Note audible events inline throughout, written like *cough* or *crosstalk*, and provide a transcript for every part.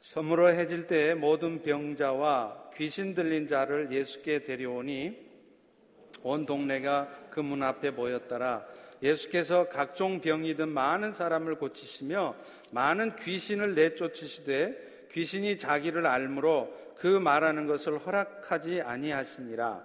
저물어 해질 때 모든 병자와 귀신 들린 자를 예수께 데려오니 온 동네가 그 문 앞에 모였더라. 예수께서 각종 병이든 많은 사람을 고치시며 많은 귀신을 내쫓으시되 귀신이 자기를 알므로 그 말하는 것을 허락하지 아니하시니라.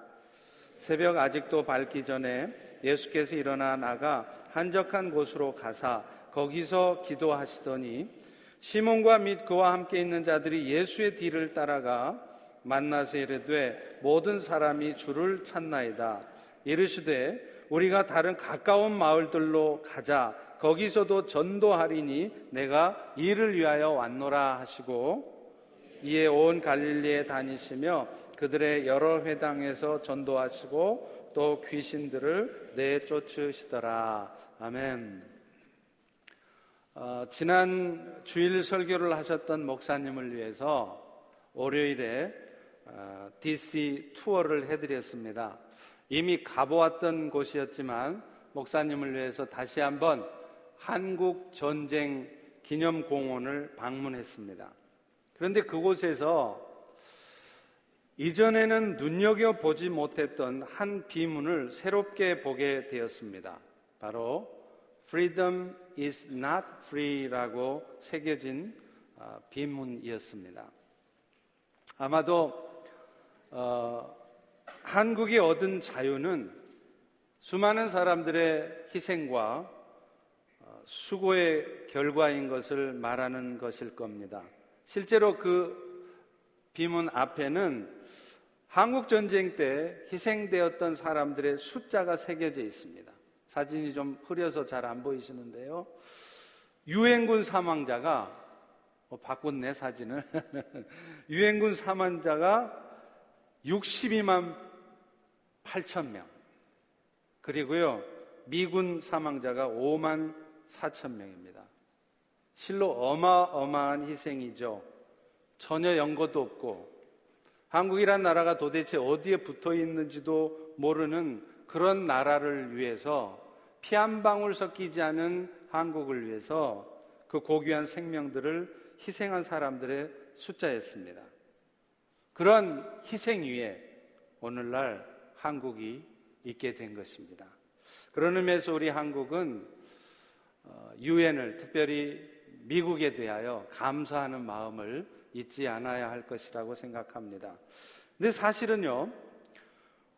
새벽 아직도 밝기 전에 예수께서 일어나 나가 한적한 곳으로 가사 거기서 기도하시더니 시몬과 및 그와 함께 있는 자들이 예수의 뒤를 따라가 만나서 이르되 모든 사람이 주를 찾나이다. 이르시되 우리가 다른 가까운 마을들로 가자. 거기서도 전도하리니 내가 이를 위하여 왔노라 하시고 이에 온 갈릴리에 다니시며 그들의 여러 회당에서 전도하시고 또 귀신들을 내쫓으시더라. 아멘. 어, 지난 주일 설교를 하셨던 목사님을 위해서 월요일에 어, DC 투어를 해드렸습니다. 이미 가보았던 곳이었지만 목사님을 위해서 다시 한번 한국 전쟁 기념공원을 방문했습니다. 그런데 그곳에서 이전에는 눈여겨보지 못했던 한 비문을 새롭게 보게 되었습니다. 바로 Freedom is not free라고 새겨진 어, 비문이었습니다. 아마도 어, 한국이 얻은 자유는 수많은 사람들의 희생과 어, 수고의 결과인 것을 말하는 것일 겁니다. 실제로 그 비문 앞에는 한국 전쟁 때 희생되었던 사람들의 숫자가 새겨져 있습니다. 사진이 좀 흐려서 잘 안 보이시는데요. 유엔군 사망자가 어, 바꿨네 사진을. *laughs* 유엔군 사망자가 62만 8천 명. 그리고요, 미군 사망자가 5만 4천 명입니다. 실로 어마어마한 희생이죠. 전혀 연고도 없고, 한국이란 나라가 도대체 어디에 붙어 있는지도 모르는 그런 나라를 위해서 피 한 방울 섞이지 않은 한국을 위해서 그 고귀한 생명들을 희생한 사람들의 숫자였습니다. 그런 희생 위에 오늘날 한국이 있게 된 것입니다. 그런 의미에서 우리 한국은 어, 유엔을 특별히 미국에 대하여 감사하는 마음을 잊지 않아야 할 것이라고 생각합니다. 근데 사실은요,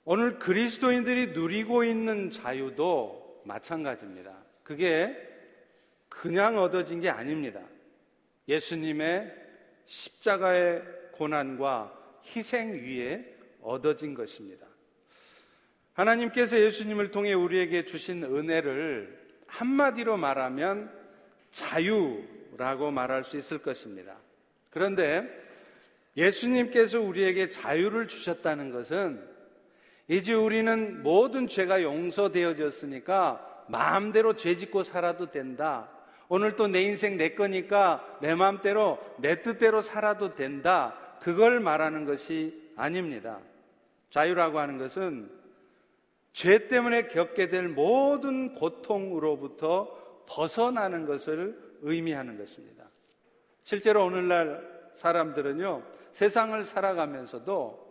오늘 그리스도인들이 누리고 있는 자유도 마찬가지입니다. 그게 그냥 얻어진 게 아닙니다. 예수님의 십자가의 고난과 희생 위에 얻어진 것입니다. 하나님께서 예수님을 통해 우리에게 주신 은혜를 한마디로 말하면 자유라고 말할 수 있을 것입니다. 그런데 예수님께서 우리에게 자유를 주셨다는 것은 이제 우리는 모든 죄가 용서되어졌으니까 마음대로 죄 짓고 살아도 된다. 오늘 또 내 인생 내 거니까 내 마음대로 내 뜻대로 살아도 된다. 그걸 말하는 것이 아닙니다. 자유라고 하는 것은 죄 때문에 겪게 될 모든 고통으로부터 벗어나는 것을 의미하는 것입니다. 실제로 오늘날 사람들은요, 세상을 살아가면서도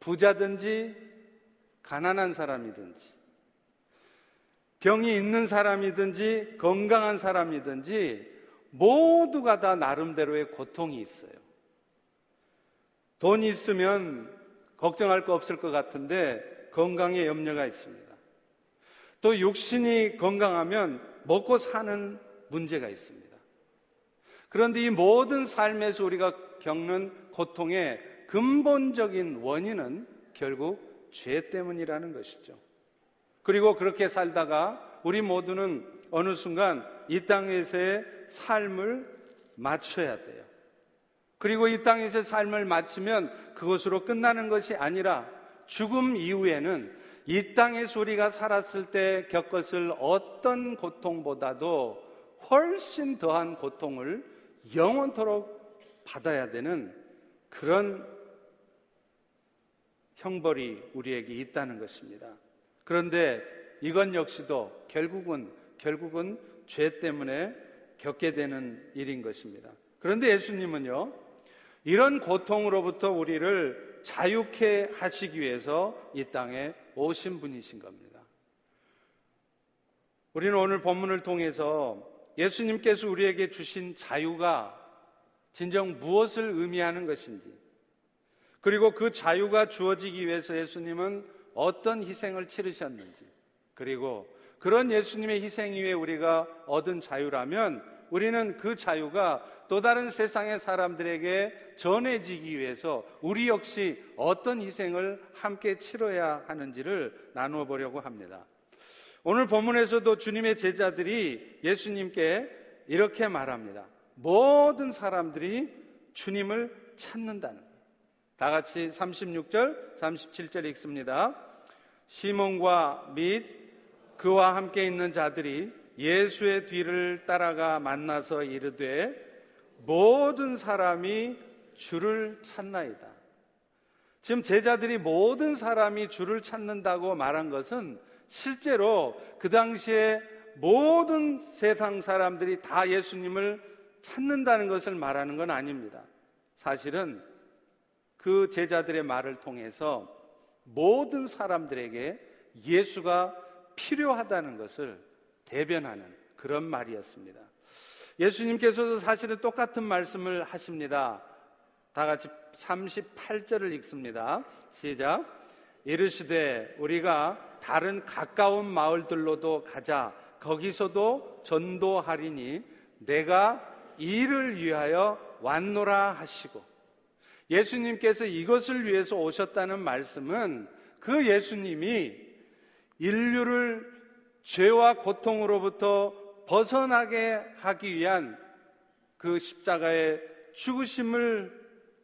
부자든지 가난한 사람이든지 병이 있는 사람이든지 건강한 사람이든지 모두가 다 나름대로의 고통이 있어요. 돈이 있으면 걱정할 거 없을 것 같은데 건강에 염려가 있습니다. 또 육신이 건강하면 먹고 사는 문제가 있습니다. 그런데 이 모든 삶에서 우리가 겪는 고통의 근본적인 원인은 결국 죄 때문이라는 것이죠. 그리고 그렇게 살다가 우리 모두는 어느 순간 이 땅에서의 삶을 맞춰야 돼요. 그리고 이 땅에서 삶을 마치면 그것으로 끝나는 것이 아니라 죽음 이후에는 이 땅의 우리가 살았을 때 겪었을 어떤 고통보다도 훨씬 더한 고통을 영원토록 받아야 되는 그런 형벌이 우리에게 있다는 것입니다. 그런데 이건 역시도 결국은 결국은 죄 때문에 겪게 되는 일인 것입니다. 그런데 예수님은요, 이런 고통으로부터 우리를 자유케 하시기 위해서 이 땅에 오신 분이신 겁니다. 우리는 오늘 본문을 통해서 예수님께서 우리에게 주신 자유가 진정 무엇을 의미하는 것인지, 그리고 그 자유가 주어지기 위해서 예수님은 어떤 희생을 치르셨는지, 그리고 그런 예수님의 희생 이후에 우리가 얻은 자유라면 우리는 그 자유가 또 다른 세상의 사람들에게 전해지기 위해서 우리 역시 어떤 희생을 함께 치러야 하는지를 나누어 보려고 합니다. 오늘 본문에서도 주님의 제자들이 예수님께 이렇게 말합니다. 모든 사람들이 주님을 찾는다는. 다 같이 36절, 37절 읽습니다. 시몬과 및 그와 함께 있는 자들이 예수의 뒤를 따라가 만나서 이르되 모든 사람이 주를 찾나이다. 지금 제자들이 모든 사람이 주를 찾는다고 말한 것은 실제로 그 당시에 모든 세상 사람들이 다 예수님을 찾는다는 것을 말하는 건 아닙니다. 사실은 그 제자들의 말을 통해서 모든 사람들에게 예수가 필요하다는 것을 대변하는 그런 말이었습니다. 예수님께서도 사실은 똑같은 말씀을 하십니다. 다 같이 38절을 읽습니다. 시작. 이르시되 우리가 다른 가까운 마을들로도 가자. 거기서도 전도하리니 내가 이를 위하여 왔노라 하시고 예수님께서 이것을 위해서 오셨다는 말씀은 그 예수님이 인류를 죄와 고통으로부터 벗어나게 하기 위한 그 십자가의 죽으심을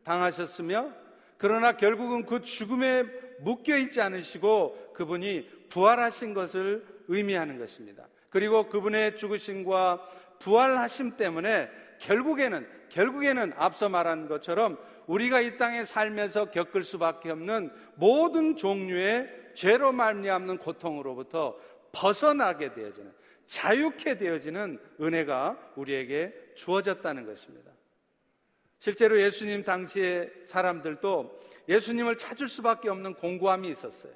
당하셨으며 그러나 결국은 그 죽음에 묶여 있지 않으시고 그분이 부활하신 것을 의미하는 것입니다. 그리고 그분의 죽으심과 부활하심 때문에 결국에는 결국에는 앞서 말한 것처럼 우리가 이 땅에 살면서 겪을 수밖에 없는 모든 종류의 죄로 말미암는 고통으로부터 벗어나게 되어지는 자유케 되어지는 은혜가 우리에게 주어졌다는 것입니다. 실제로 예수님 당시의 사람들도 예수님을 찾을 수밖에 없는 공고함이 있었어요.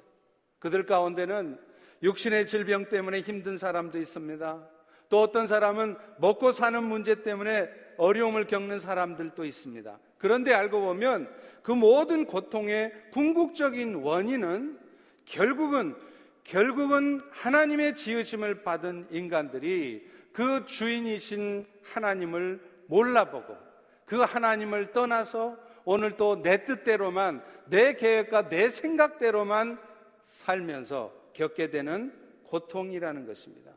그들 가운데는 육신의 질병 때문에 힘든 사람도 있습니다. 또 어떤 사람은 먹고 사는 문제 때문에 어려움을 겪는 사람들도 있습니다. 그런데 알고 보면 그 모든 고통의 궁극적인 원인은 결국은 결국은 하나님의 지으심을 받은 인간들이 그 주인이신 하나님을 몰라보고 그 하나님을 떠나서 오늘 또 내 뜻대로만 내 계획과 내 생각대로만 살면서 겪게 되는 고통이라는 것입니다.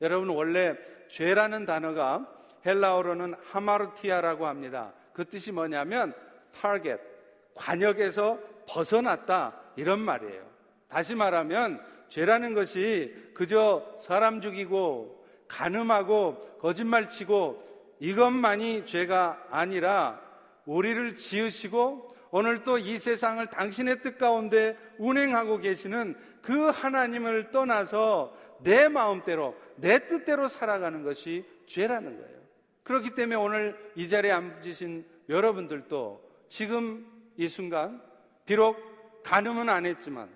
여러분 원래 죄라는 단어가 헬라어로는 ἁμαρτία라고 합니다. 그 뜻이 뭐냐면 타겟, 과녁에서 벗어났다 이런 말이에요. 다시 말하면 죄라는 것이 그저 사람 죽이고 간음하고 거짓말 치고 이것만이 죄가 아니라 우리를 지으시고 오늘 또 이 세상을 당신의 뜻 가운데 운행하고 계시는 그 하나님을 떠나서 내 마음대로 내 뜻대로 살아가는 것이 죄라는 거예요. 그렇기 때문에 오늘 이 자리에 앉으신 여러분들도 지금 이 순간 비록 가늠은 안 했지만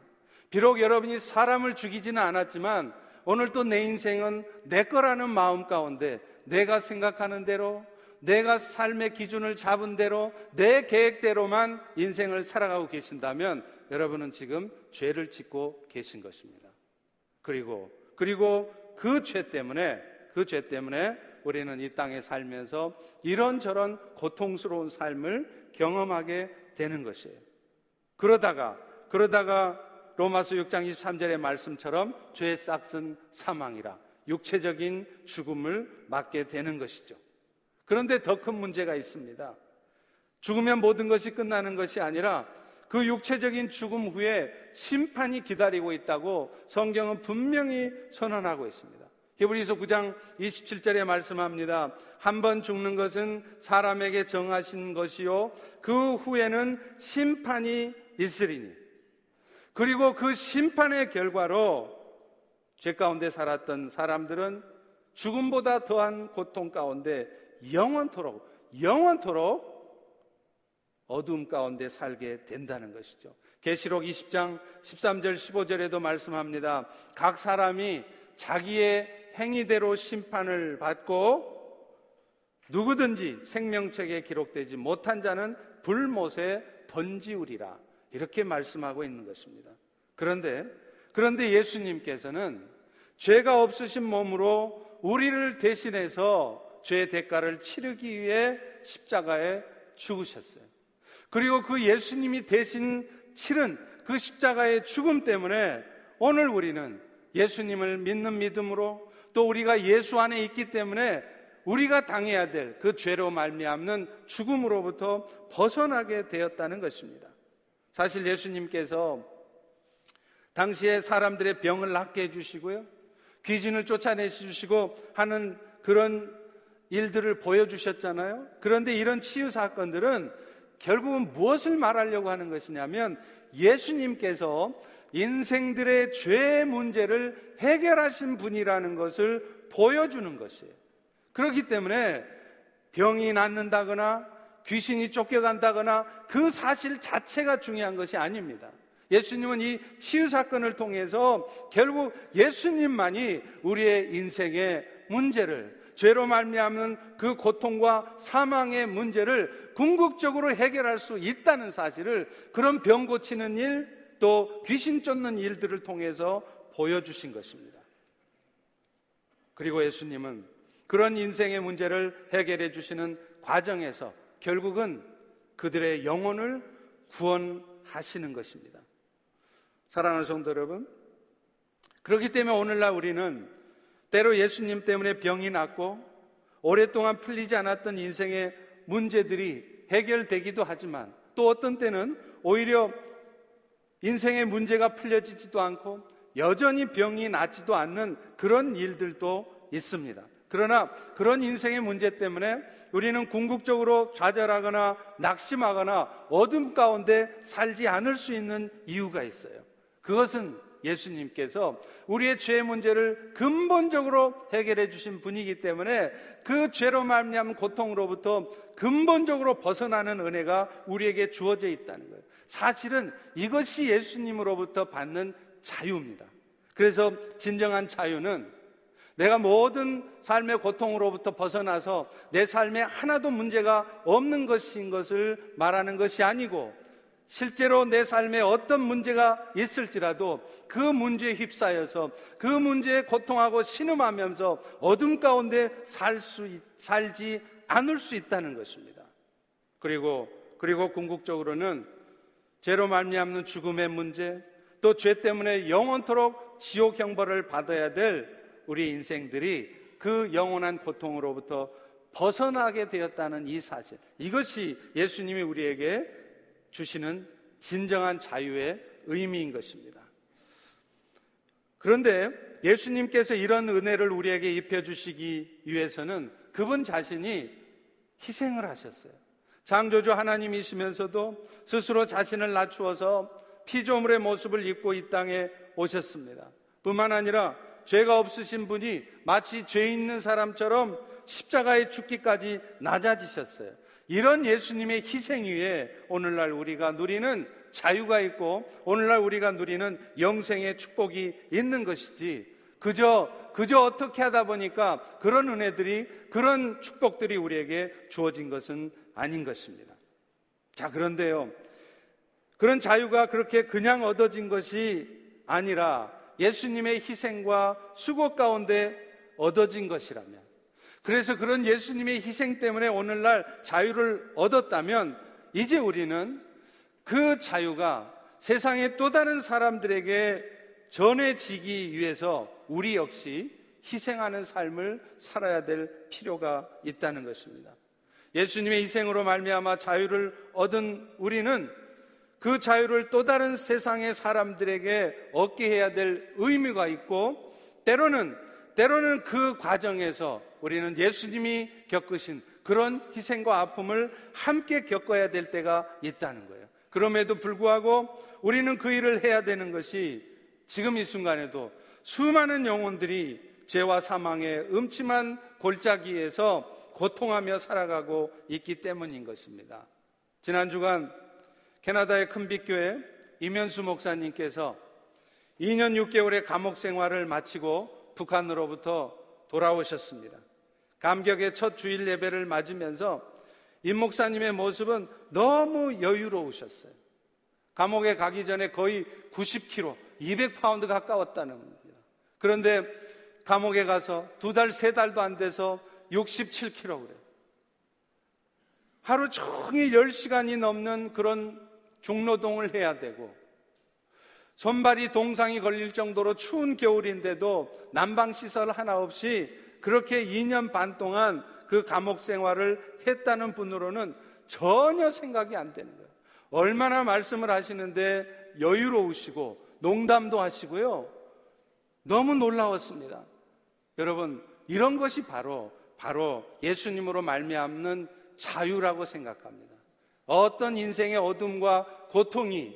비록 여러분이 사람을 죽이지는 않았지만 오늘 또 내 인생은 내 거라는 마음 가운데 내가 생각하는 대로 내가 삶의 기준을 잡은 대로 내 계획대로만 인생을 살아가고 계신다면 여러분은 지금 죄를 짓고 계신 것입니다. 그리고 그리고 그 죄 때문에 그 죄 때문에 우리는 이 땅에 살면서 이런저런 고통스러운 삶을 경험하게 되는 것이에요. 그러다가 그러다가 로마서 6장 23절의 말씀처럼 죄의 싹은 사망이라 육체적인 죽음을 맞게 되는 것이죠. 그런데 더 큰 문제가 있습니다. 죽으면 모든 것이 끝나는 것이 아니라 그 육체적인 죽음 후에 심판이 기다리고 있다고 성경은 분명히 선언하고 있습니다. 히브리서 9장 27절에 말씀합니다. 한 번 죽는 것은 사람에게 정하신 것이요 그 후에는 심판이 있으리니 그리고 그 심판의 결과로 죄 가운데 살았던 사람들은 죽음보다 더한 고통 가운데 영원토록 영원토록 어둠 가운데 살게 된다는 것이죠. 계시록 20장 13절 15절에도 말씀합니다. 각 사람이 자기의 행위대로 심판을 받고 누구든지 생명책에 기록되지 못한 자는 불못에 던지우리라. 이렇게 말씀하고 있는 것입니다. 그런데 그런데 예수님께서는 죄가 없으신 몸으로 우리를 대신해서 죄의 대가를 치르기 위해 십자가에 죽으셨어요. 그리고 그 예수님이 대신 치른 그 십자가의 죽음 때문에 오늘 우리는 예수님을 믿는 믿음으로 또 우리가 예수 안에 있기 때문에 우리가 당해야 될 그 죄로 말미암는 죽음으로부터 벗어나게 되었다는 것입니다. 사실 예수님께서 당시에 사람들의 병을 낫게 해주시고요. 귀신을 쫓아내주시고 하는 그런 일들을 보여주셨잖아요. 그런데 이런 치유 사건들은 결국은 무엇을 말하려고 하는 것이냐면 예수님께서 인생들의 죄 문제를 해결하신 분이라는 것을 보여주는 것이에요. 그렇기 때문에 병이 낫는다거나 귀신이 쫓겨간다거나 그 사실 자체가 중요한 것이 아닙니다. 예수님은 이 치유 사건을 통해서 결국 예수님만이 우리의 인생의 문제를 죄로 말미암는 그 고통과 사망의 문제를 궁극적으로 해결할 수 있다는 사실을 그런 병 고치는 일 또 귀신 쫓는 일들을 통해서 보여주신 것입니다. 그리고 예수님은 그런 인생의 문제를 해결해 주시는 과정에서 결국은 그들의 영혼을 구원하시는 것입니다. 사랑하는 성도 여러분, 그렇기 때문에 오늘날 우리는 때로 예수님 때문에 병이 났고 오랫동안 풀리지 않았던 인생의 문제들이 해결되기도 하지만 또 어떤 때는 오히려 인생의 문제가 풀려지지도 않고 여전히 병이 낫지도 않는 그런 일들도 있습니다. 그러나 그런 인생의 문제 때문에 우리는 궁극적으로 좌절하거나 낙심하거나 어둠 가운데 살지 않을 수 있는 이유가 있어요. 그것은 예수님께서 우리의 죄 문제를 근본적으로 해결해 주신 분이기 때문에 그 죄로 말미암은 고통으로부터 근본적으로 벗어나는 은혜가 우리에게 주어져 있다는 거예요. 사실은 이것이 예수님으로부터 받는 자유입니다. 그래서 진정한 자유는 내가 모든 삶의 고통으로부터 벗어나서 내 삶에 하나도 문제가 없는 것인 것을 말하는 것이 아니고 실제로 내 삶에 어떤 문제가 있을지라도 그 문제에 휩싸여서 그 문제에 고통하고 신음하면서 어둠 가운데 살 수, 살지 않을 수 있다는 것입니다. 그리고, 그리고 궁극적으로는 죄로 말미암는 죽음의 문제, 또 죄 때문에 영원토록 지옥 형벌을 받아야 될 우리 인생들이 그 영원한 고통으로부터 벗어나게 되었다는 이 사실. 이것이 예수님이 우리에게 주시는 진정한 자유의 의미인 것입니다. 그런데 예수님께서 이런 은혜를 우리에게 입혀주시기 위해서는 그분 자신이 희생을 하셨어요. 창조주 하나님이시면서도 스스로 자신을 낮추어서 피조물의 모습을 입고 이 땅에 오셨습니다. 뿐만 아니라 죄가 없으신 분이 마치 죄 있는 사람처럼 십자가에 죽기까지 낮아지셨어요. 이런 예수님의 희생 위에 오늘날 우리가 누리는 자유가 있고 오늘날 우리가 누리는 영생의 축복이 있는 것이지 그저 그저 어떻게 하다 보니까 그런 은혜들이 그런 축복들이 우리에게 주어진 것은 아닌 것입니다. 자, 그런데요. 그런 자유가 그렇게 그냥 얻어진 것이 아니라 예수님의 희생과 수고 가운데 얻어진 것이라면 그래서 그런 예수님의 희생 때문에 오늘날 자유를 얻었다면 이제 우리는 그 자유가 세상의 또 다른 사람들에게 전해지기 위해서 우리 역시 희생하는 삶을 살아야 될 필요가 있다는 것입니다. 예수님의 희생으로 말미암아 자유를 얻은 우리는 그 자유를 또 다른 세상의 사람들에게 얻게 해야 될 의미가 있고 때로는 때로는 그 과정에서 우리는 예수님이 겪으신 그런 희생과 아픔을 함께 겪어야 될 때가 있다는 거예요. 그럼에도 불구하고 우리는 그 일을 해야 되는 것이 지금 이 순간에도 수많은 영혼들이 죄와 사망의 음침한 골짜기에서 고통하며 살아가고 있기 때문인 것입니다. 지난 주간 캐나다의 큰빛교회 이면수 목사님께서 2년 6개월의 감옥 생활을 마치고 북한으로부터 돌아오셨습니다. 감격의 첫 주일 예배를 맞으면서 임 목사님의 모습은 너무 여유로우셨어요. 감옥에 가기 전에 거의 90kg, 200파운드 가까웠다는 겁니다. 그런데 감옥에 가서 두 달, 세 달도 안 돼서 67kg 그래요. 하루 종일 10시간이 넘는 그런 중노동을 해야 되고 손발이 동상이 걸릴 정도로 추운 겨울인데도 난방 시설 하나 없이 그렇게 2년 반 동안 그 감옥 생활을 했다는 분으로는 전혀 생각이 안 되는 거예요. 얼마나 말씀을 하시는데 여유로우시고 농담도 하시고요. 너무 놀라웠습니다. 여러분, 이런 것이 바로 바로 예수님으로 말미암는 자유라고 생각합니다. 어떤 인생의 어둠과 고통이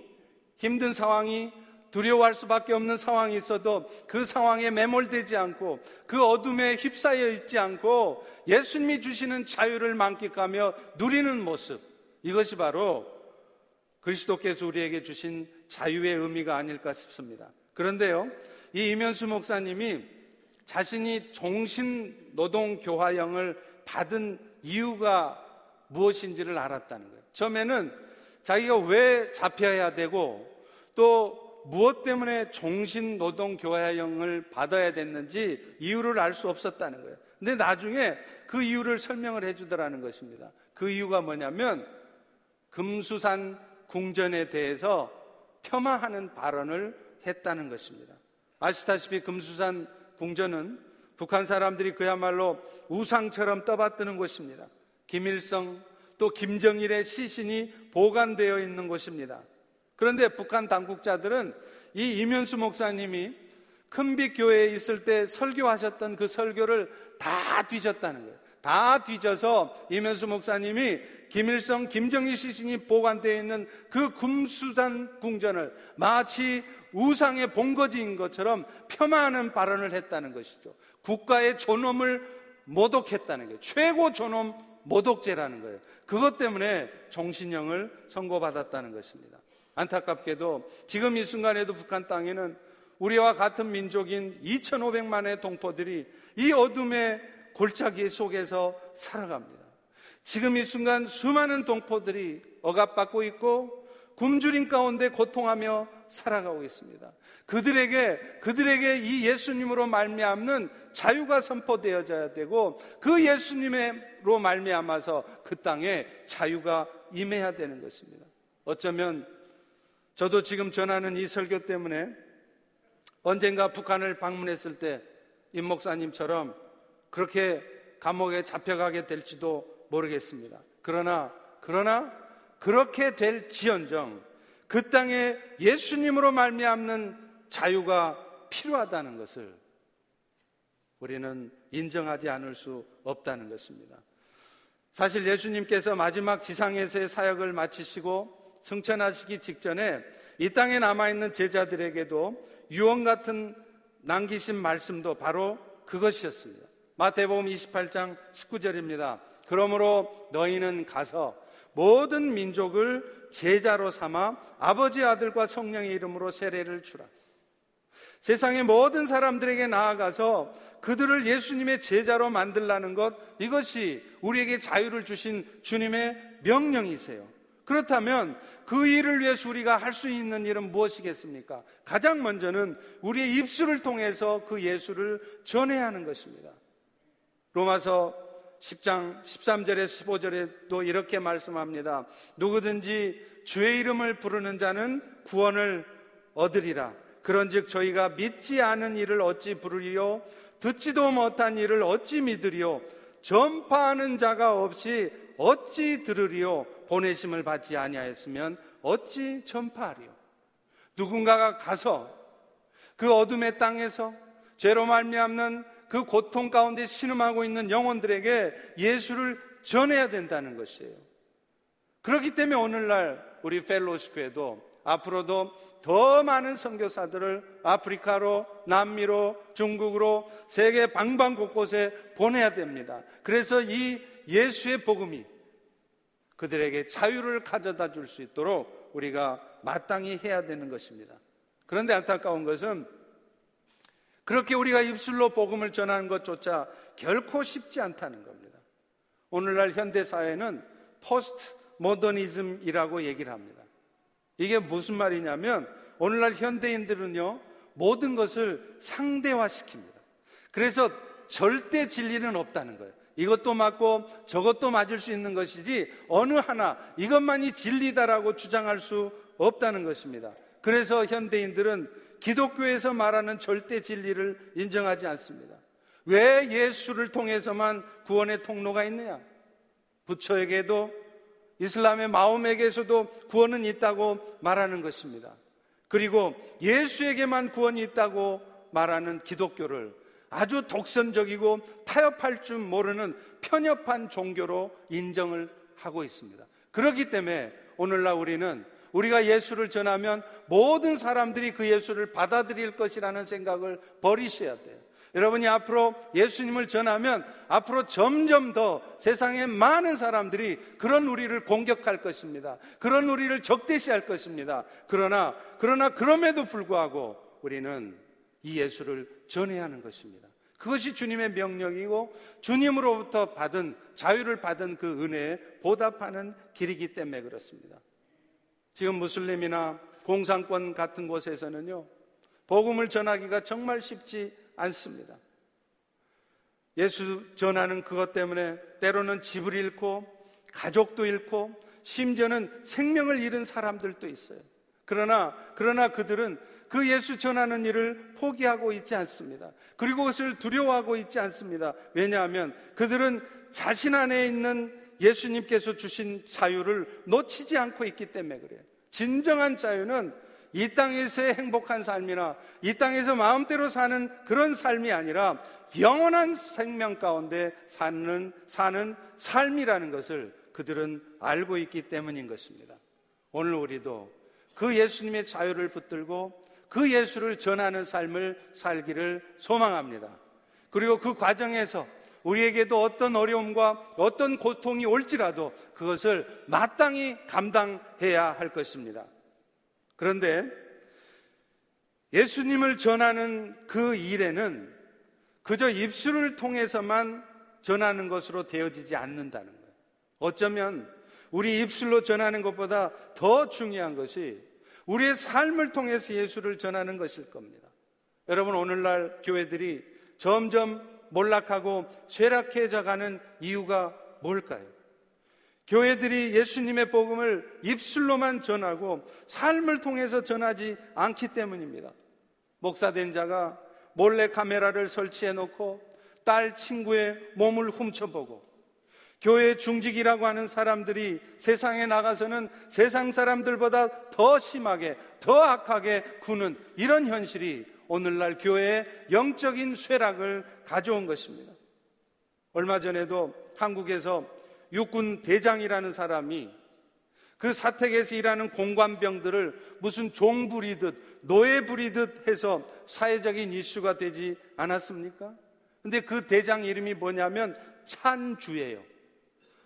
힘든 상황이 두려워할 수밖에 없는 상황이 있어도 그 상황에 매몰되지 않고 그 어둠에 휩싸여 있지 않고 예수님이 주시는 자유를 만끽하며 누리는 모습 이것이 바로 그리스도께서 우리에게 주신 자유의 의미가 아닐까 싶습니다. 그런데요, 이 이면수 목사님이 자신이 종신 노동 교화형을 받은 이유가 무엇인지를 알았다는 거예요. 처음에는 자기가 왜 잡혀야 되고 또 무엇 때문에 종신 노동 교화형을 받아야 됐는지 이유를 알 수 없었다는 거예요. 근데 나중에 그 이유를 설명을 해 주더라는 것입니다. 그 이유가 뭐냐면 금수산 궁전에 대해서 폄하하는 발언을 했다는 것입니다. 아시다시피 금수산 궁전은 북한 사람들이 그야말로 우상처럼 떠받드는 곳입니다. 김일성 또 김정일의 시신이 보관되어 있는 곳입니다. 그런데 북한 당국자들은 이 이면수 목사님이 큰빛 교회에 있을 때 설교하셨던 그 설교를 다 뒤졌다는 거예요. 다 뒤져서 이면수 목사님이 김일성, 김정일 시신이 보관되어 있는 그 금수산 궁전을 마치 우상의 본거지인 것처럼 폄하하는 발언을 했다는 것이죠. 국가의 존엄을 모독했다는 거예요. 최고 존엄 모독죄라는 거예요. 그것 때문에 정신형을 선고받았다는 것입니다. 안타깝게도 지금 이 순간에도 북한 땅에는 우리와 같은 민족인 2,500만의 동포들이 이 어둠의 골짜기 속에서 살아갑니다. 지금 이 순간 수많은 동포들이 억압받고 있고 굶주린 가운데 고통하며 살아가고 있습니다. 그들에게 그들에게 이 예수님으로 말미암는 자유가 선포되어져야 되고 그 예수님으로 말미암아서 그 땅에 자유가 임해야 되는 것입니다. 어쩌면 저도 지금 전하는 이 설교 때문에 언젠가 북한을 방문했을 때 임 목사님처럼 그렇게 감옥에 잡혀가게 될지도 모르겠습니다. 그러나 그러나 그렇게 될 지연정 그 땅에 예수님으로 말미암는 자유가 필요하다는 것을 우리는 인정하지 않을 수 없다는 것입니다. 사실 예수님께서 마지막 지상에서의 사역을 마치시고 승천하시기 직전에 이 땅에 남아있는 제자들에게도 유언 같은 남기신 말씀도 바로 그것이었습니다. 마태복음 28장 19절입니다. 그러므로 너희는 가서 모든 민족을 제자로 삼아 아버지 아들과 성령의 이름으로 세례를 주라. 세상의 모든 사람들에게 나아가서 그들을 예수님의 제자로 만들라는 것, 이것이 우리에게 자유를 주신 주님의 명령이세요. 그렇다면 그 일을 위해서 우리가 할 수 있는 일은 무엇이겠습니까? 가장 먼저는 우리의 입술을 통해서 그 예수를 전해야 하는 것입니다. 로마서 10장 13절에 15절에도 이렇게 말씀합니다. 누구든지 주의 이름을 부르는 자는 구원을 얻으리라. 그런즉 저희가 믿지 않은 일을 어찌 부르리요 듣지도 못한 일을 어찌 믿으리요 전파하는 자가 없이 어찌 들으리요 보내심을 받지 아니하였으면 어찌 전파하리요 누군가가 가서 그 어둠의 땅에서 죄로 말미암는 그 고통 가운데 신음하고 있는 영혼들에게 예수를 전해야 된다는 것이에요. 그렇기 때문에 오늘날 우리 펠로스교회도 앞으로도 더 많은 선교사들을 아프리카로, 남미로, 중국으로 세계 방방 곳곳에 보내야 됩니다. 그래서 이 예수의 복음이 그들에게 자유를 가져다 줄 수 있도록 우리가 마땅히 해야 되는 것입니다. 그런데 안타까운 것은 그렇게 우리가 입술로 복음을 전하는 것조차 결코 쉽지 않다는 겁니다. 오늘날 현대 사회는 포스트 모더니즘이라고 얘기를 합니다. 이게 무슨 말이냐면 오늘날 현대인들은요 모든 것을 상대화시킵니다. 그래서 절대 진리는 없다는 거예요. 이것도 맞고 저것도 맞을 수 있는 것이지 어느 하나 이것만이 진리다라고 주장할 수 없다는 것입니다. 그래서 현대인들은 기독교에서 말하는 절대 진리를 인정하지 않습니다. 왜 예수를 통해서만 구원의 통로가 있느냐? 부처에게도 이슬람의 마음에게서도 구원은 있다고 말하는 것입니다. 그리고 예수에게만 구원이 있다고 말하는 기독교를 아주 독선적이고 타협할 줄 모르는 편협한 종교로 인정을 하고 있습니다. 그렇기 때문에 오늘날 우리는 우리가 예수를 전하면 모든 사람들이 그 예수를 받아들일 것이라는 생각을 버리셔야 돼요. 여러분이 앞으로 예수님을 전하면 앞으로 점점 더 세상에 많은 사람들이 그런 우리를 공격할 것입니다. 그런 우리를 적대시할 것입니다. 그러나, 그러나 그럼에도 불구하고 우리는 이 예수를 전해야 하는 것입니다. 그것이 주님의 명령이고 주님으로부터 받은 자유를 받은 그 은혜에 보답하는 길이기 때문에 그렇습니다. 지금 무슬림이나 공산권 같은 곳에서는요, 복음을 전하기가 정말 쉽지 않습니다. 예수 전하는 그것 때문에 때로는 집을 잃고 가족도 잃고 심지어는 생명을 잃은 사람들도 있어요. 그러나, 그러나 그들은 그 예수 전하는 일을 포기하고 있지 않습니다. 그리고 그것을 두려워하고 있지 않습니다. 왜냐하면 그들은 자신 안에 있는 예수님께서 주신 자유를 놓치지 않고 있기 때문에 그래요. 진정한 자유는 이 땅에서의 행복한 삶이나 이 땅에서 마음대로 사는 그런 삶이 아니라 영원한 생명 가운데 사는, 사는 삶이라는 것을 그들은 알고 있기 때문인 것입니다. 오늘 우리도 그 예수님의 자유를 붙들고 그 예수를 전하는 삶을 살기를 소망합니다. 그리고 그 과정에서 우리에게도 어떤 어려움과 어떤 고통이 올지라도 그것을 마땅히 감당해야 할 것입니다. 그런데 예수님을 전하는 그 일에는 그저 입술을 통해서만 전하는 것으로 되어지지 않는다는 거예요. 어쩌면 우리 입술로 전하는 것보다 더 중요한 것이 우리의 삶을 통해서 예수를 전하는 것일 겁니다. 여러분, 오늘날 교회들이 점점 몰락하고 쇠락해져 가는 이유가 뭘까요? 교회들이 예수님의 복음을 입술로만 전하고 삶을 통해서 전하지 않기 때문입니다. 목사된 자가 몰래 카메라를 설치해 놓고 딸 친구의 몸을 훔쳐보고 교회 중직이라고 하는 사람들이 세상에 나가서는 세상 사람들보다 더 심하게, 더 악하게 구는 이런 현실이 오늘날 교회의 영적인 쇠락을 가져온 것입니다. 얼마 전에도 한국에서 육군 대장이라는 사람이 그 사택에서 일하는 공관병들을 무슨 종 부리듯 노예 부리듯 해서 사회적인 이슈가 되지 않았습니까? 근데 그 대장 이름이 뭐냐면 찬주예요.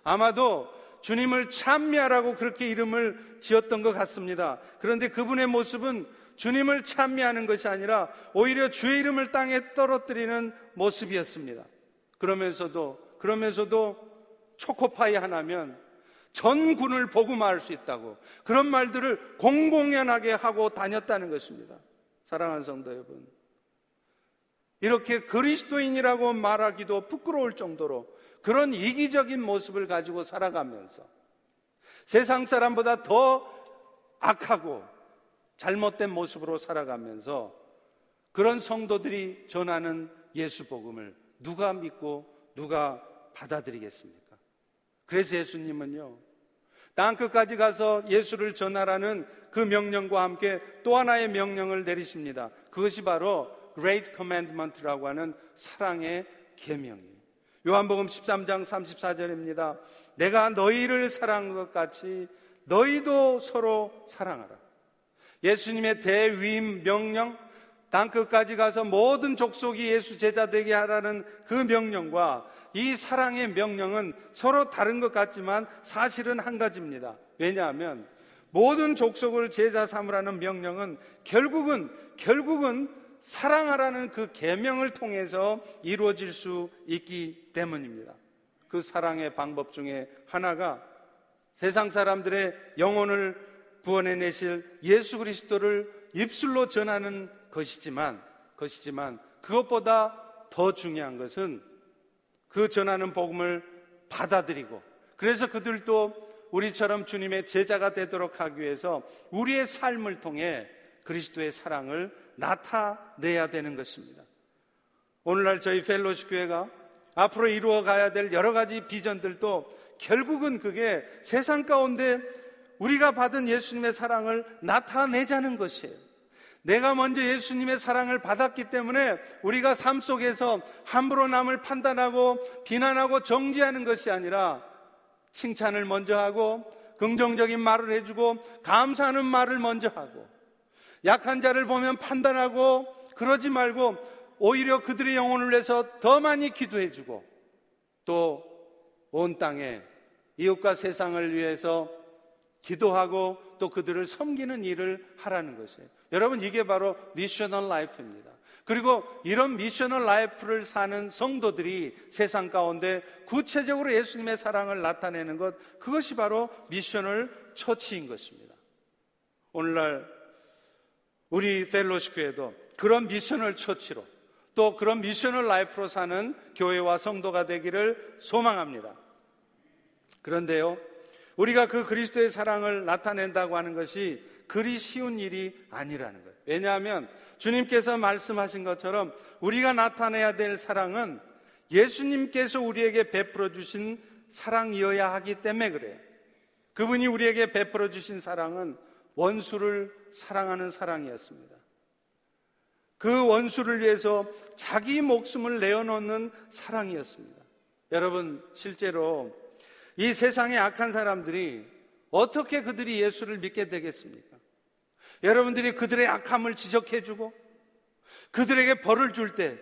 아마도 주님을 찬미하라고 그렇게 이름을 지었던 것 같습니다. 그런데 그분의 모습은 주님을 찬미하는 것이 아니라 오히려 주의 이름을 땅에 떨어뜨리는 모습이었습니다. 그러면서도 그러면서도 초코파이 하나면 전 군을 복음화할 수 있다고 그런 말들을 공공연하게 하고 다녔다는 것입니다. 사랑하는 성도 여러분. 이렇게 그리스도인이라고 말하기도 부끄러울 정도로 그런 이기적인 모습을 가지고 살아가면서 세상 사람보다 더 악하고 잘못된 모습으로 살아가면서 그런 성도들이 전하는 예수 복음을 누가 믿고 누가 받아들이겠습니까? 그래서 예수님은요, 땅 끝까지 가서 예수를 전하라는 그 명령과 함께 또 하나의 명령을 내리십니다. 그것이 바로 Great Commandment라고 하는 사랑의 계명이에요. 요한복음 13장 34절입니다. 내가 너희를 사랑한 것 같이 너희도 서로 사랑하라. 예수님의 대위임 명령, 땅 끝까지 가서 모든 족속이 예수 제자 되게 하라는 그 명령과 이 사랑의 명령은 서로 다른 것 같지만 사실은 한 가지입니다. 왜냐하면 모든 족속을 제자 삼으라는 명령은 결국은 결국은 사랑하라는 그 계명을 통해서 이루어질 수 있기 때문입니다. 그 사랑의 방법 중에 하나가 세상 사람들의 영혼을 구원해 내실 예수 그리스도를 입술로 전하는 것이지만 것이지만 그것보다 더 중요한 것은 그 전하는 복음을 받아들이고 그래서 그들도 우리처럼 주님의 제자가 되도록 하기 위해서 우리의 삶을 통해 그리스도의 사랑을 나타내야 되는 것입니다. 오늘날 저희 펠로시 교회가 앞으로 이루어 가야 될 여러 가지 비전들도 결국은 그게 세상 가운데 우리가 받은 예수님의 사랑을 나타내자는 것이에요. 내가 먼저 예수님의 사랑을 받았기 때문에 우리가 삶 속에서 함부로 남을 판단하고 비난하고 정지하는 것이 아니라 칭찬을 먼저 하고 긍정적인 말을 해주고 감사하는 말을 먼저 하고 약한 자를 보면 판단하고 그러지 말고 오히려 그들의 영혼을 위해서 더 많이 기도해주고 또 온 땅에 이웃과 세상을 위해서 기도하고 또 그들을 섬기는 일을 하라는 것이에요. 여러분 이게 바로 missional life입니다. 그리고 이런 missional life를 사는 성도들이 세상 가운데 구체적으로 예수님의 사랑을 나타내는 것 그것이 바로 missional church인 것입니다. 오늘날 우리 휄로쉽 교회도 그런 missional church로 또 그런 missional life로 사는 교회와 성도가 되기를 소망합니다. 그런데요, 우리가 그 그리스도의 사랑을 나타낸다고 하는 것이 그리 쉬운 일이 아니라는 거예요. 왜냐하면 주님께서 말씀하신 것처럼 우리가 나타내야 될 사랑은 예수님께서 우리에게 베풀어 주신 사랑이어야 하기 때문에 그래요. 그분이 우리에게 베풀어 주신 사랑은 원수를 사랑하는 사랑이었습니다. 그 원수를 위해서 자기 목숨을 내어놓는 사랑이었습니다. 여러분, 실제로 이 세상의 악한 사람들이 어떻게 그들이 예수를 믿게 되겠습니까? 여러분들이 그들의 악함을 지적해주고 그들에게 벌을 줄 때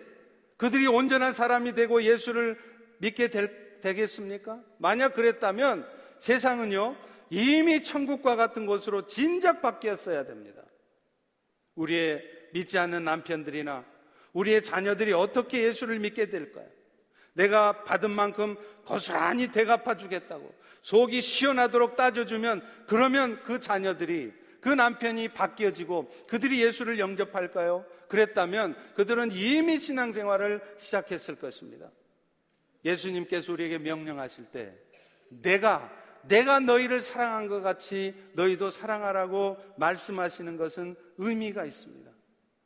그들이 온전한 사람이 되고 예수를 믿게 될, 되겠습니까? 만약 그랬다면 세상은요, 이미 천국과 같은 곳으로 진작 바뀌었어야 됩니다. 우리의 믿지 않는 남편들이나 우리의 자녀들이 어떻게 예수를 믿게 될까요? 내가 받은 만큼 고스란히 되갚아 주겠다고 속이 시원하도록 따져주면 그러면 그 자녀들이 그 남편이 바뀌어지고 그들이 예수를 영접할까요? 그랬다면 그들은 이미 신앙생활을 시작했을 것입니다. 예수님께서 우리에게 명령하실 때 내가 내가 너희를 사랑한 것 같이 너희도 사랑하라고 말씀하시는 것은 의미가 있습니다.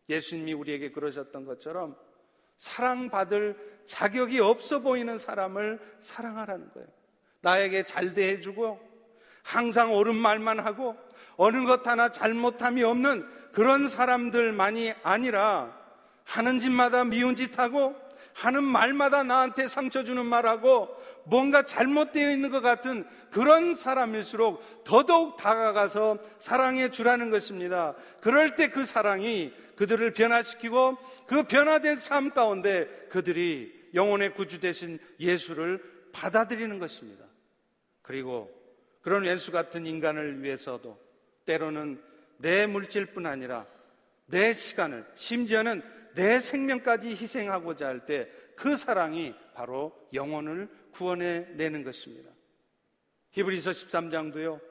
예수님이 우리에게 그러셨던 것처럼 사랑받을 자격이 없어 보이는 사람을 사랑하라는 거예요. 나에게 잘 대해주고 항상 옳은 말만 하고 어느 것 하나 잘못함이 없는 그런 사람들만이 아니라 하는 짓마다 미운 짓 하고 하는 말마다 나한테 상처 주는 말하고 뭔가 잘못되어 있는 것 같은 그런 사람일수록 더더욱 다가가서 사랑해 주라는 것입니다. 그럴 때 그 사랑이 그들을 변화시키고 그 변화된 삶 가운데 그들이 영혼의 구주 되신 예수를 받아들이는 것입니다. 그리고 그런 왼수 같은 인간을 위해서도 때로는 내 물질뿐 아니라 내 시간을 심지어는 내 생명까지 희생하고자 할 때 그 사랑이 바로 영혼을 구원해 내는 것입니다. 히브리서 13장도요.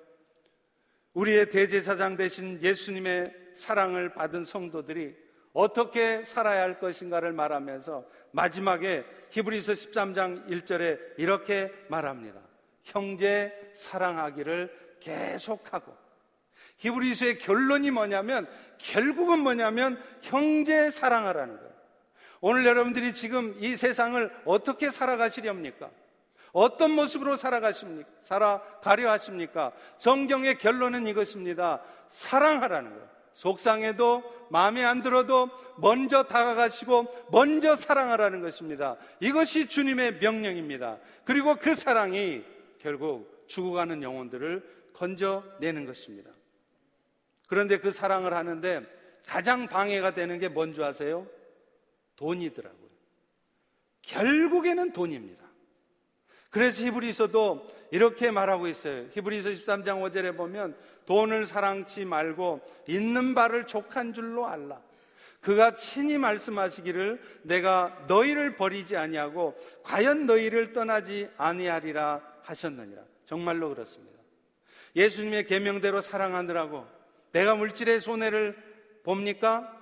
우리의 대제사장 되신 예수님의 사랑을 받은 성도들이 어떻게 살아야 할 것인가를 말하면서 마지막에 히브리서 13장 1절에 이렇게 말합니다. 형제 사랑하기를 계속하고 히브리서의 결론이 뭐냐면 결국은 뭐냐면 형제 사랑하라는 거예요. 오늘 여러분들이 지금 이 세상을 어떻게 살아가시렵니까? 어떤 모습으로 살아가십니까? 살아가려 하십니까? 성경의 결론은 이것입니다. 사랑하라는 거예요. 속상해도 마음에 안 들어도 먼저 다가가시고 먼저 사랑하라는 것입니다. 이것이 주님의 명령입니다. 그리고 그 사랑이 결국 죽어가는 영혼들을 건져내는 것입니다. 그런데 그 사랑을 하는데 가장 방해가 되는 게 뭔지 아세요? 돈이더라고요. 결국에는 돈입니다. 그래서 히브리서도 이렇게 말하고 있어요. 히브리서 13장 5절에 보면 돈을 사랑치 말고 있는 바를 족한 줄로 알라. 그가 친히 말씀하시기를 내가 너희를 버리지 아니하고 과연 너희를 떠나지 아니하리라 하셨느니라. 정말로 그렇습니다. 예수님의 계명대로 사랑하느라고 내가 물질의 손해를 봅니까?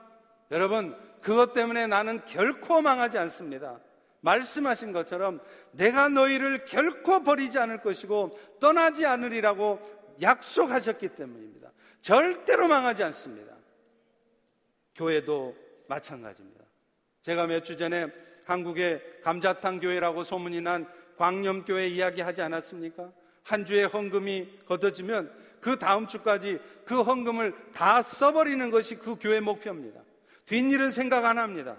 여러분, 그것 때문에 나는 결코 망하지 않습니다. 말씀하신 것처럼 내가 너희를 결코 버리지 않을 것이고 떠나지 않으리라고 약속하셨기 때문입니다. 절대로 망하지 않습니다. 교회도 마찬가지입니다. 제가 몇 주 전에 한국의 감자탕 교회라고 소문이 난 광염교회 이야기 하지 않았습니까? 한 주에 헌금이 걷어지면 그 다음 주까지 그 헌금을 다 써버리는 것이 그 교회 목표입니다. 뒷일은 생각 안 합니다.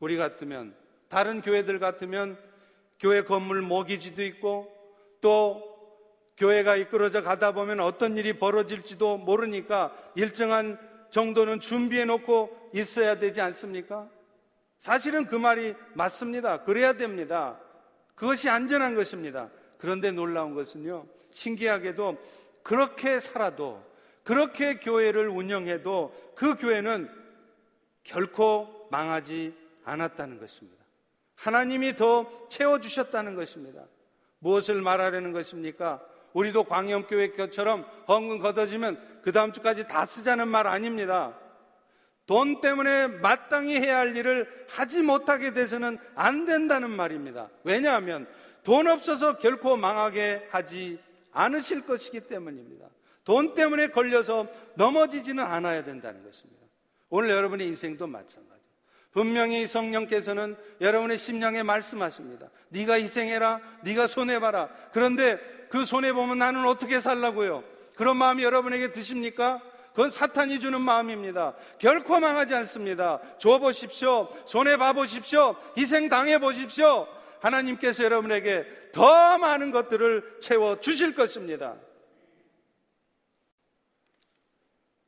우리 같으면, 다른 교회들 같으면 교회 건물 모기지도 있고 또 교회가 이끌어져 가다 보면 어떤 일이 벌어질지도 모르니까 일정한 정도는 준비해 놓고 있어야 되지 않습니까? 사실은 그 말이 맞습니다. 그래야 됩니다. 그것이 안전한 것입니다. 그런데 놀라운 것은요, 신기하게도 그렇게 살아도, 그렇게 교회를 운영해도 그 교회는 결코 망하지 않았다는 것입니다. 하나님이 더 채워주셨다는 것입니다. 무엇을 말하려는 것입니까? 우리도 광영교회처럼 헌금 걷어지면 그 다음 주까지 다 쓰자는 말 아닙니다. 돈 때문에 마땅히 해야 할 일을 하지 못하게 돼서는 안 된다는 말입니다. 왜냐하면 돈 없어서 결코 망하게 하지 않으실 것이기 때문입니다. 돈 때문에 걸려서 넘어지지는 않아야 된다는 것입니다. 오늘 여러분의 인생도 마찬가지. 분명히 성령께서는 여러분의 심령에 말씀하십니다. 네가 희생해라, 네가 손해 봐라. 그런데 그 손해 보면 나는 어떻게 살라고요? 그런 마음이 여러분에게 드십니까? 그건 사탄이 주는 마음입니다. 결코 망하지 않습니다. 줘 보십시오. 손해 봐 보십시오. 희생 당해 보십시오. 하나님께서 여러분에게 더 많은 것들을 채워 주실 것입니다.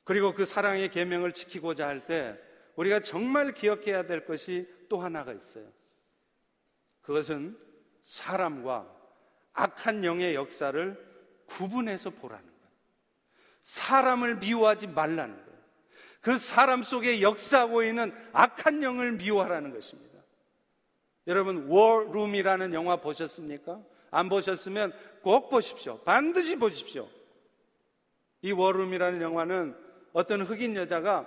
그리고 그 사랑의 계명을 지키고자 할 때 우리가 정말 기억해야 될 것이 또 하나가 있어요. 그것은 사람과 악한 영의 역사를 구분해서 보라는 거예요. 사람을 미워하지 말라는 거예요. 그 사람 속에 역사하고 있는 악한 영을 미워하라는 것입니다. 여러분, 워룸이라는 영화 보셨습니까? 안 보셨으면 꼭 보십시오. 반드시 보십시오. 이 워룸이라는 영화는 어떤 흑인 여자가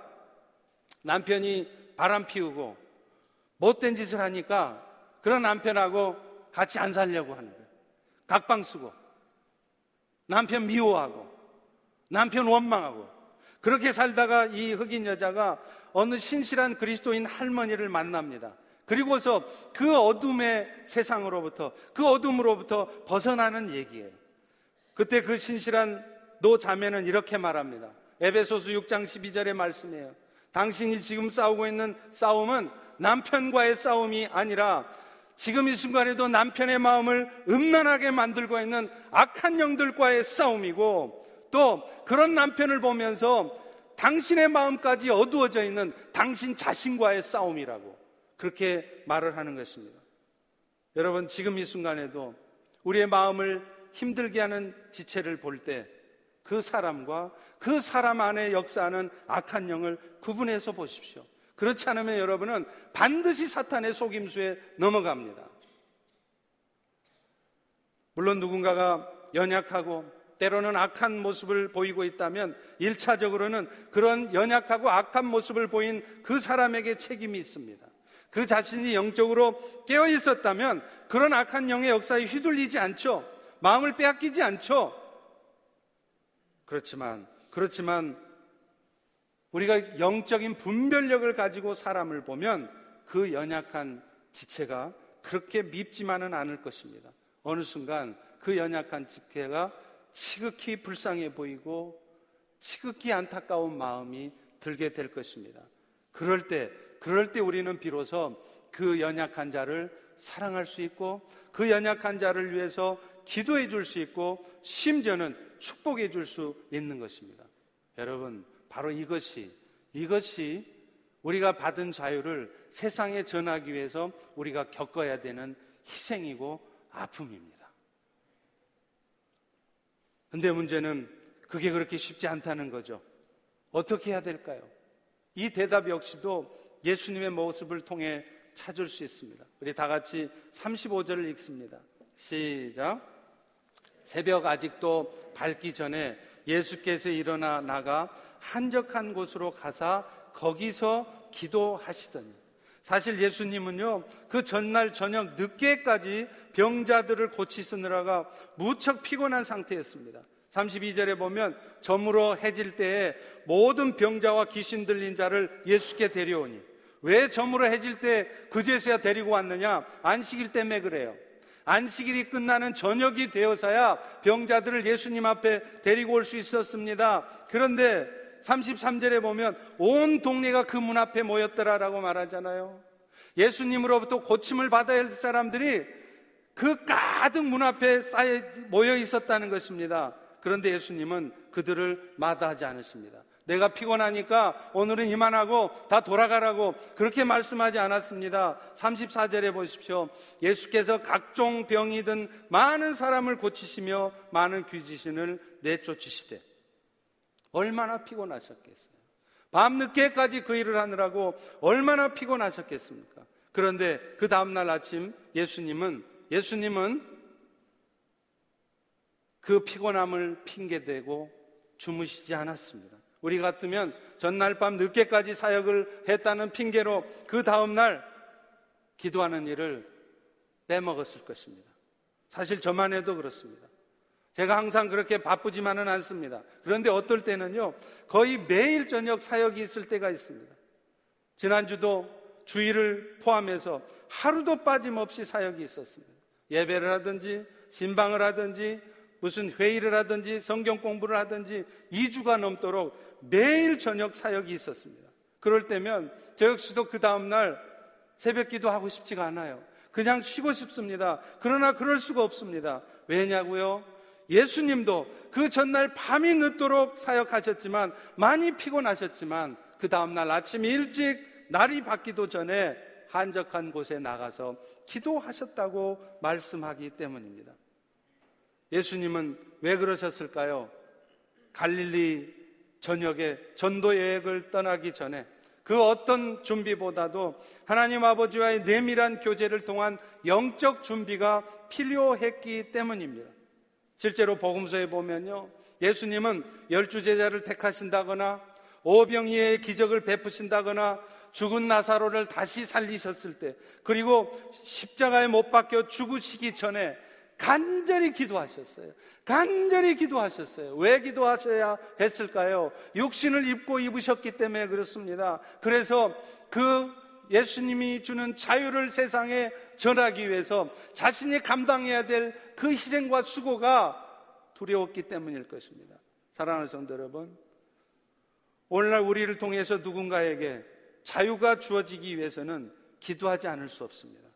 남편이 바람 피우고 못된 짓을 하니까 그런 남편하고 같이 안 살려고 하는 거예요. 각방 쓰고 남편 미워하고 남편 원망하고 그렇게 살다가 이 흑인 여자가 어느 신실한 그리스도인 할머니를 만납니다. 그리고서 그 어둠의 세상으로부터 그 어둠으로부터 벗어나는 얘기예요. 그때 그 신실한 노 자매는 이렇게 말합니다. 에베소스 6장 12절의 말씀이에요. 당신이 지금 싸우고 있는 싸움은 남편과의 싸움이 아니라 지금 이 순간에도 남편의 마음을 음란하게 만들고 있는 악한 영들과의 싸움이고 또 그런 남편을 보면서 당신의 마음까지 어두워져 있는 당신 자신과의 싸움이라고 그렇게 말을 하는 것입니다. 여러분, 지금 이 순간에도 우리의 마음을 힘들게 하는 지체를 볼 때 그 사람과 그 사람 안에 역사하는 악한 영을 구분해서 보십시오. 그렇지 않으면 여러분은 반드시 사탄의 속임수에 넘어갑니다. 물론 누군가가 연약하고 때로는 악한 모습을 보이고 있다면 1차적으로는 그런 연약하고 악한 모습을 보인 그 사람에게 책임이 있습니다. 그 자신이 영적으로 깨어 있었다면 그런 악한 영의 역사에 휘둘리지 않죠. 마음을 빼앗기지 않죠. 그렇지만, 그렇지만 우리가 영적인 분별력을 가지고 사람을 보면 그 연약한 지체가 그렇게 밉지만은 않을 것입니다. 어느 순간 그 연약한 지체가 지극히 불쌍해 보이고 지극히 안타까운 마음이 들게 될 것입니다. 그럴 때, 그럴 때 우리는 비로소 그 연약한 자를 사랑할 수 있고 그 연약한 자를 위해서 기도해 줄 수 있고 심지어는 축복해 줄 수 있는 것입니다. 여러분, 바로 이것이, 이것이 우리가 받은 자유를 세상에 전하기 위해서 우리가 겪어야 되는 희생이고 아픔입니다. 근데 문제는 그게 그렇게 쉽지 않다는 거죠. 어떻게 해야 될까요? 이 대답 역시도 예수님의 모습을 통해 찾을 수 있습니다. 우리 다 같이 35절을 읽습니다. 시작. 새벽 아직도 밝기 전에 예수께서 일어나 나가 한적한 곳으로 가사 거기서 기도하시더니 사실 예수님은요, 그 전날 저녁 늦게까지 병자들을 고치시느라가 무척 피곤한 상태였습니다. 32절에 보면 저물어 해질 때에 모든 병자와 귀신 들린 자를 예수께 데려오니 왜 저물어 해질 때 그제서야 데리고 왔느냐? 안식일 때문에 그래요. 안식일이 끝나는 저녁이 되어서야 병자들을 예수님 앞에 데리고 올 수 있었습니다. 그런데 33절에 보면 온 동네가 그 문 앞에 모였더라라고 말하잖아요. 예수님으로부터 고침을 받아야 할 사람들이 그 가득 문 앞에 쌓여 모여 있었다는 것입니다. 그런데 예수님은 그들을 마다하지 않으십니다. 내가 피곤하니까 오늘은 이만하고 다 돌아가라고 그렇게 말씀하지 않았습니다. 34절에 보십시오. 예수께서 각종 병이 든 많은 사람을 고치시며 많은 귀지신을 내쫓으시되 얼마나 피곤하셨겠어요. 밤늦게까지 그 일을 하느라고 얼마나 피곤하셨겠습니까? 그런데 그 다음날 아침 예수님은 예수님은 그 피곤함을 핑계대고 주무시지 않았습니다. 우리 같으면 전날 밤 늦게까지 사역을 했다는 핑계로 그 다음날 기도하는 일을 빼먹었을 것입니다. 사실 저만 해도 그렇습니다. 제가 항상 그렇게 바쁘지만은 않습니다. 그런데 어떨 때는요, 거의 매일 저녁 사역이 있을 때가 있습니다. 지난주도 주일을 포함해서 하루도 빠짐없이 사역이 있었습니다. 예배를 하든지, 신방을 하든지, 무슨 회의를 하든지, 성경 공부를 하든지 2주가 넘도록 매일 저녁 사역이 있었습니다. 그럴 때면 저 역시도 그 다음날 새벽 기도 하고 싶지가 않아요. 그냥 쉬고 싶습니다. 그러나 그럴 수가 없습니다. 왜냐고요? 예수님도 그 전날 밤이 늦도록 사역하셨지만 많이 피곤하셨지만 그 다음날 아침 일찍 날이 밝기도 전에 한적한 곳에 나가서 기도하셨다고 말씀하기 때문입니다. 예수님은 왜 그러셨을까요? 갈릴리 저녁에 전도 여행을 떠나기 전에 그 어떤 준비보다도 하나님 아버지와의 내밀한 교제를 통한 영적 준비가 필요했기 때문입니다. 실제로 복음서에 보면요. 예수님은 열주 제자를 택하신다거나 오병이의 기적을 베푸신다거나 죽은 나사로를 다시 살리셨을 때 그리고 십자가에 못 박혀 죽으시기 전에 간절히 기도하셨어요. 간절히 기도하셨어요. 왜 기도하셔야 했을까요? 육신을 입고 입으셨기 때문에 그렇습니다. 그래서 그 예수님이 주는 자유를 세상에 전하기 위해서 자신이 감당해야 될 그 희생과 수고가 두려웠기 때문일 것입니다. 사랑하는 성도 여러분, 오늘날 우리를 통해서 누군가에게 자유가 주어지기 위해서는 기도하지 않을 수 없습니다.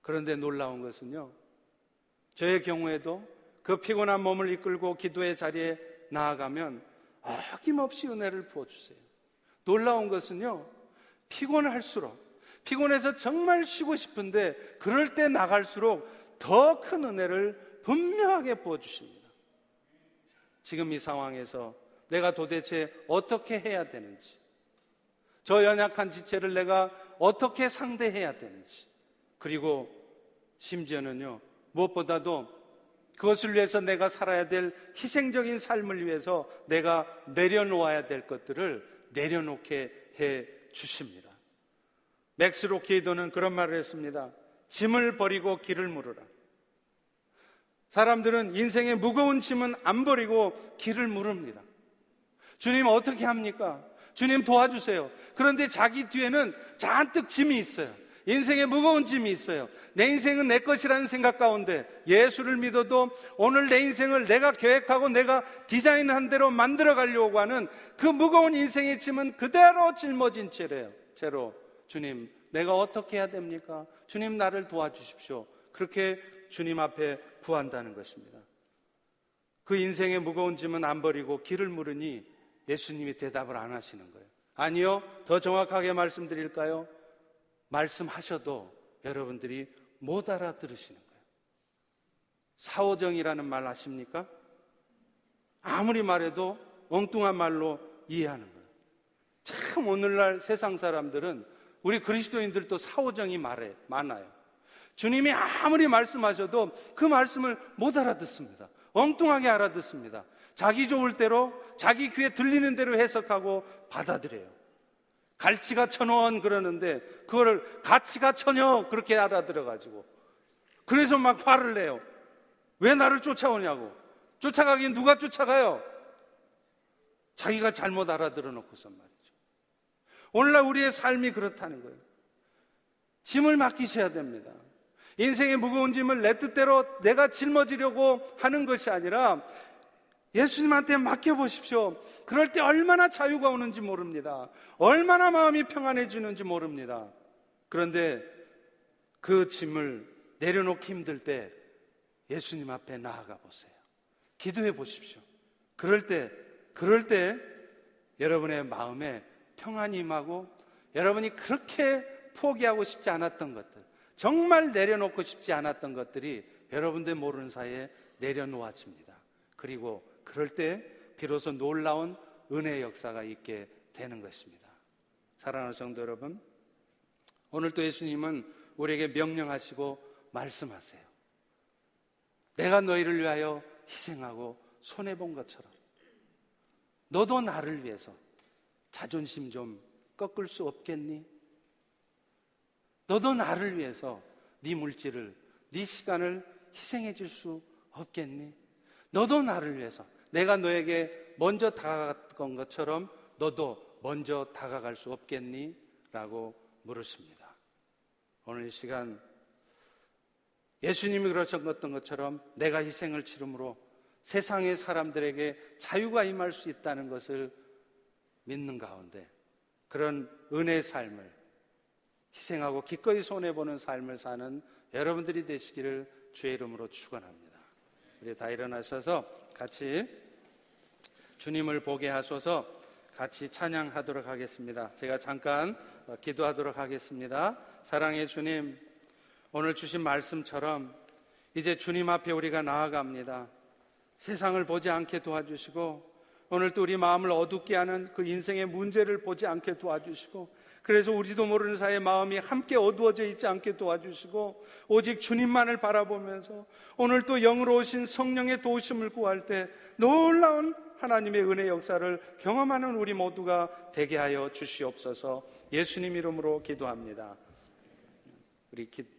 그런데 놀라운 것은요, 저의 경우에도 그 피곤한 몸을 이끌고 기도의 자리에 나아가면 아낌없이 은혜를 부어주세요. 놀라운 것은요, 피곤할수록, 피곤해서 정말 쉬고 싶은데, 그럴 때 나갈수록 더 큰 은혜를 분명하게 부어주십니다. 지금 이 상황에서 내가 도대체 어떻게 해야 되는지, 저 연약한 지체를 내가 어떻게 상대해야 되는지, 그리고 심지어는요, 무엇보다도 그것을 위해서 내가 살아야 될 희생적인 삶을 위해서 내가 내려놓아야 될 것들을 내려놓게 해 주십니다. 맥스 루케이도는 그런 말을 했습니다. 짐을 버리고 길을 물으라. 사람들은 인생의 무거운 짐은 안 버리고 길을 물읍니다. 주님 어떻게 합니까? 주님 도와주세요. 그런데 자기 뒤에는 잔뜩 짐이 있어요. 인생에 무거운 짐이 있어요. 내 인생은 내 것이라는 생각 가운데 예수를 믿어도 오늘 내 인생을 내가 계획하고 내가 디자인한 대로 만들어 가려고 하는 그 무거운 인생의 짐은 그대로 짊어진 채래요. 채로 주님, 내가 어떻게 해야 됩니까? 주님 나를 도와주십시오. 그렇게 주님 앞에 구한다는 것입니다. 그 인생의 무거운 짐은 안 버리고 길을 물으니 예수님이 대답을 안 하시는 거예요. 아니요, 더 정확하게 말씀드릴까요? 말씀하셔도 여러분들이 못 알아들으시는 거예요. 사오정이라는 말 아십니까? 아무리 말해도 엉뚱한 말로 이해하는 거예요. 참 오늘날 세상 사람들은 우리 그리스도인들도 사오정이 말해 많아요. 주님이 아무리 말씀하셔도 그 말씀을 못 알아듣습니다. 엉뚱하게 알아듣습니다. 자기 좋을 대로 자기 귀에 들리는 대로 해석하고 받아들여요. 갈치가 천원 그러는데 그거를 가치가 천여 그렇게 알아들어 가지고 그래서 막 화를 내요. 왜 나를 쫓아오냐고. 쫓아가긴 누가 쫓아가요? 자기가 잘못 알아들어 놓고선 말이죠. 오늘날 우리의 삶이 그렇다는 거예요. 짐을 맡기셔야 됩니다. 인생의 무거운 짐을 내 뜻대로 내가 짊어지려고 하는 것이 아니라 예수님한테 맡겨보십시오. 그럴 때 얼마나 자유가 오는지 모릅니다. 얼마나 마음이 평안해지는지 모릅니다. 그런데 그 짐을 내려놓기 힘들 때 예수님 앞에 나아가 보세요. 기도해 보십시오. 그럴 때, 그럴 때 여러분의 마음에 평안이 임하고 여러분이 그렇게 포기하고 싶지 않았던 것들, 정말 내려놓고 싶지 않았던 것들이 여러분들 모르는 사이에 내려놓아집니다. 그리고 그럴 때 비로소 놀라운 은혜의 역사가 있게 되는 것입니다. 사랑하는 성도 여러분, 오늘 또 예수님은 우리에게 명령하시고 말씀하세요. 내가 너희를 위하여 희생하고 손해본 것처럼 너도 나를 위해서 자존심 좀 꺾을 수 없겠니? 너도 나를 위해서 네 물질을, 네 시간을 희생해 줄 수 없겠니? 너도 나를 위해서 내가 너에게 먼저 다가갔던 것처럼 너도 먼저 다가갈 수 없겠니? 라고 물으십니다. 오늘 이 시간 예수님이 그러셨던 것처럼 내가 희생을 치름으로 세상의 사람들에게 자유가 임할 수 있다는 것을 믿는 가운데 그런 은혜의 삶을 희생하고 기꺼이 손해보는 삶을 사는 여러분들이 되시기를 주의 이름으로 축원합니다. 우리 다 일어나셔서 같이 주님을 보게 하소서 같이 찬양하도록 하겠습니다. 제가 잠깐 기도하도록 하겠습니다. 사랑의 주님, 오늘 주신 말씀처럼 이제 주님 앞에 우리가 나아갑니다. 세상을 보지 않게 도와주시고 오늘 또 우리 마음을 어둡게 하는 그 인생의 문제를 보지 않게 도와주시고 그래서 우리도 모르는 사이에 마음이 함께 어두워져 있지 않게 도와주시고 오직 주님만을 바라보면서 오늘 또 영으로 오신 성령의 도우심을 구할 때 놀라운 하나님의 은혜 역사를 경험하는 우리 모두가 되게 하여 주시옵소서 예수님 이름으로 기도합니다. 우리 기,